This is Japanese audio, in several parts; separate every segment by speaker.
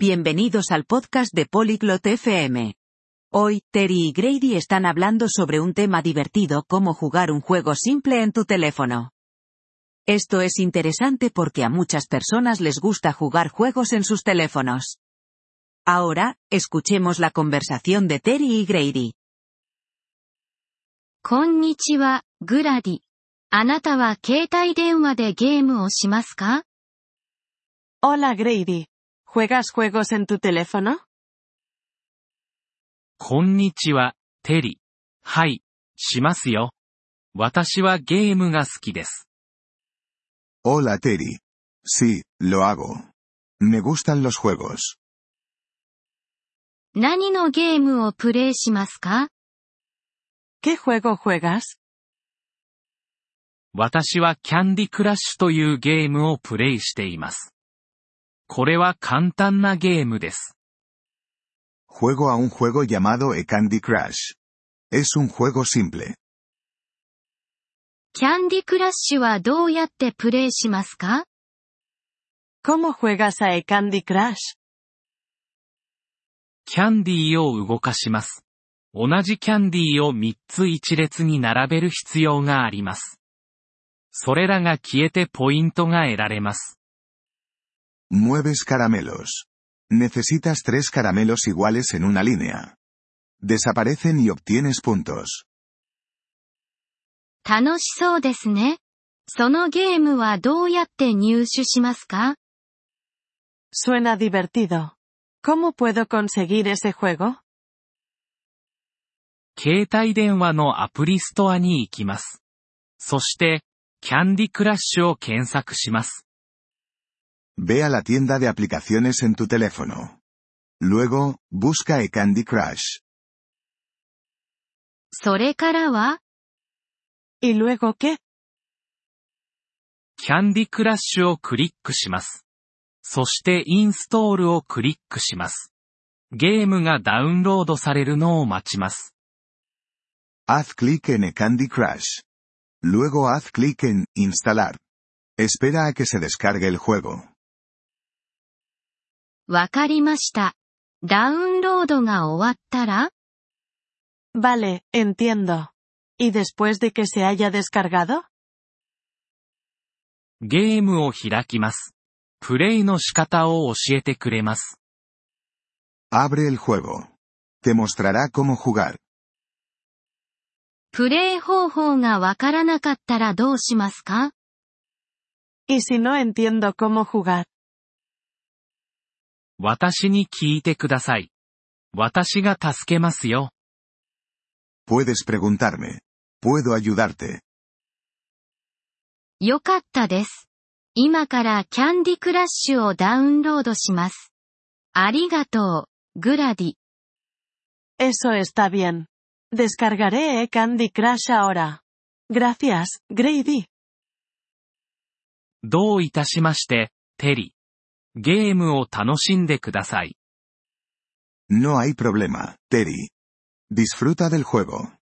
Speaker 1: Bienvenidos al podcast de Polyglot FM. Hoy, Terry y Grady están hablando sobre un tema divertido como jugar un juego simple en tu teléfono. Esto es interesante porque a muchas personas les gusta jugar juegos en sus teléfonos. Ahora, escuchemos la conversación de Terry y Grady.
Speaker 2: Konnichiwa, Grady. ¿Anata wa de?
Speaker 3: Hola Grady, ¿Juegas juegos en tu teléfono?
Speaker 4: こんにちは、テリ。はい、しますよ。私はゲームが好きです。
Speaker 5: Hola Terry. Sí, lo hago. Me gustan los juegos.
Speaker 2: 何のゲームをプレイしますか
Speaker 3: ¿Qué juego juegas?
Speaker 4: 私はキャンディクラッシュというゲームをプレイしています。これは簡単なゲームです。
Speaker 5: Juego a un juego llamado e Candy Crush. Es un juego simple.
Speaker 2: キャンディクラッシュはどうやってプレイしますか
Speaker 3: ？¿Cómo juegas a e Candy Crush?
Speaker 4: キャンディーを動かします。同じキャンディーを3つ一列に並べる必要があります。それらが消えてポイントが得られます。
Speaker 5: Mueves caramelos. Necesitas tres caramelos iguales en una línea. Desaparecen y obtienes puntos.
Speaker 2: 楽しそうですね。そのゲームはどうやって入手しますか
Speaker 3: Suena divertido. ¿Cómo puedo conseguir ese juego?
Speaker 4: 携帯電話のアプリストアに行きます。そして、キャンディクラッシュを検索します。
Speaker 5: Ve a la tienda de aplicaciones en tu teléfono. Luego, busca e Candy Crush.
Speaker 2: それからは
Speaker 3: ¿Y luego qué?
Speaker 4: キャンディクラッシュをクリックします。そしてインストールをクリックします。ゲームがダウンロードされるのを待ちます。
Speaker 5: Haz clic en e Candy Crush. Luego haz clic en Instalar. Espera a que se descargue el juego.
Speaker 2: わかりました。ダウンロードが終わったら
Speaker 3: Vale, entiendo. ¿Y después de que se haya descargado?
Speaker 4: ゲームを開きます。プレイの仕方を教えてくれます。
Speaker 5: Abre el juego. Te mostrará cómo jugar.
Speaker 2: プレイ方法がわからなかったらどうしますか
Speaker 3: ¿Y si no entiendo cómo jugar?
Speaker 4: 私に聞いてください。私が助けますよ。
Speaker 5: Puedes preguntarme. Puedo ayudarte.
Speaker 2: よかったです。今からキャンディクラッシュをダウンロードします。ありがとう、グラディ。
Speaker 3: Eso está bien. Descargaré e Candy Crush ahora. Gracias, Grady.
Speaker 4: どういたしまして、テリ。ゲームを楽しんでください。
Speaker 5: No hay problema, Terry. Disfruta del juego.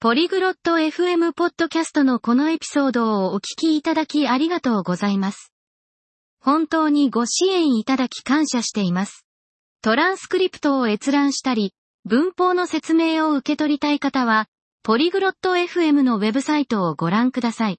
Speaker 2: ポリグロット FM ポッドキャストのこのエピソードをお聞きいただきありがとうございます。本当にご支援いただき感謝しています。トランスクリプトを閲覧したり、文法の説明を受け取りたい方は、ポリグロット FM のウェブサイトをご覧ください。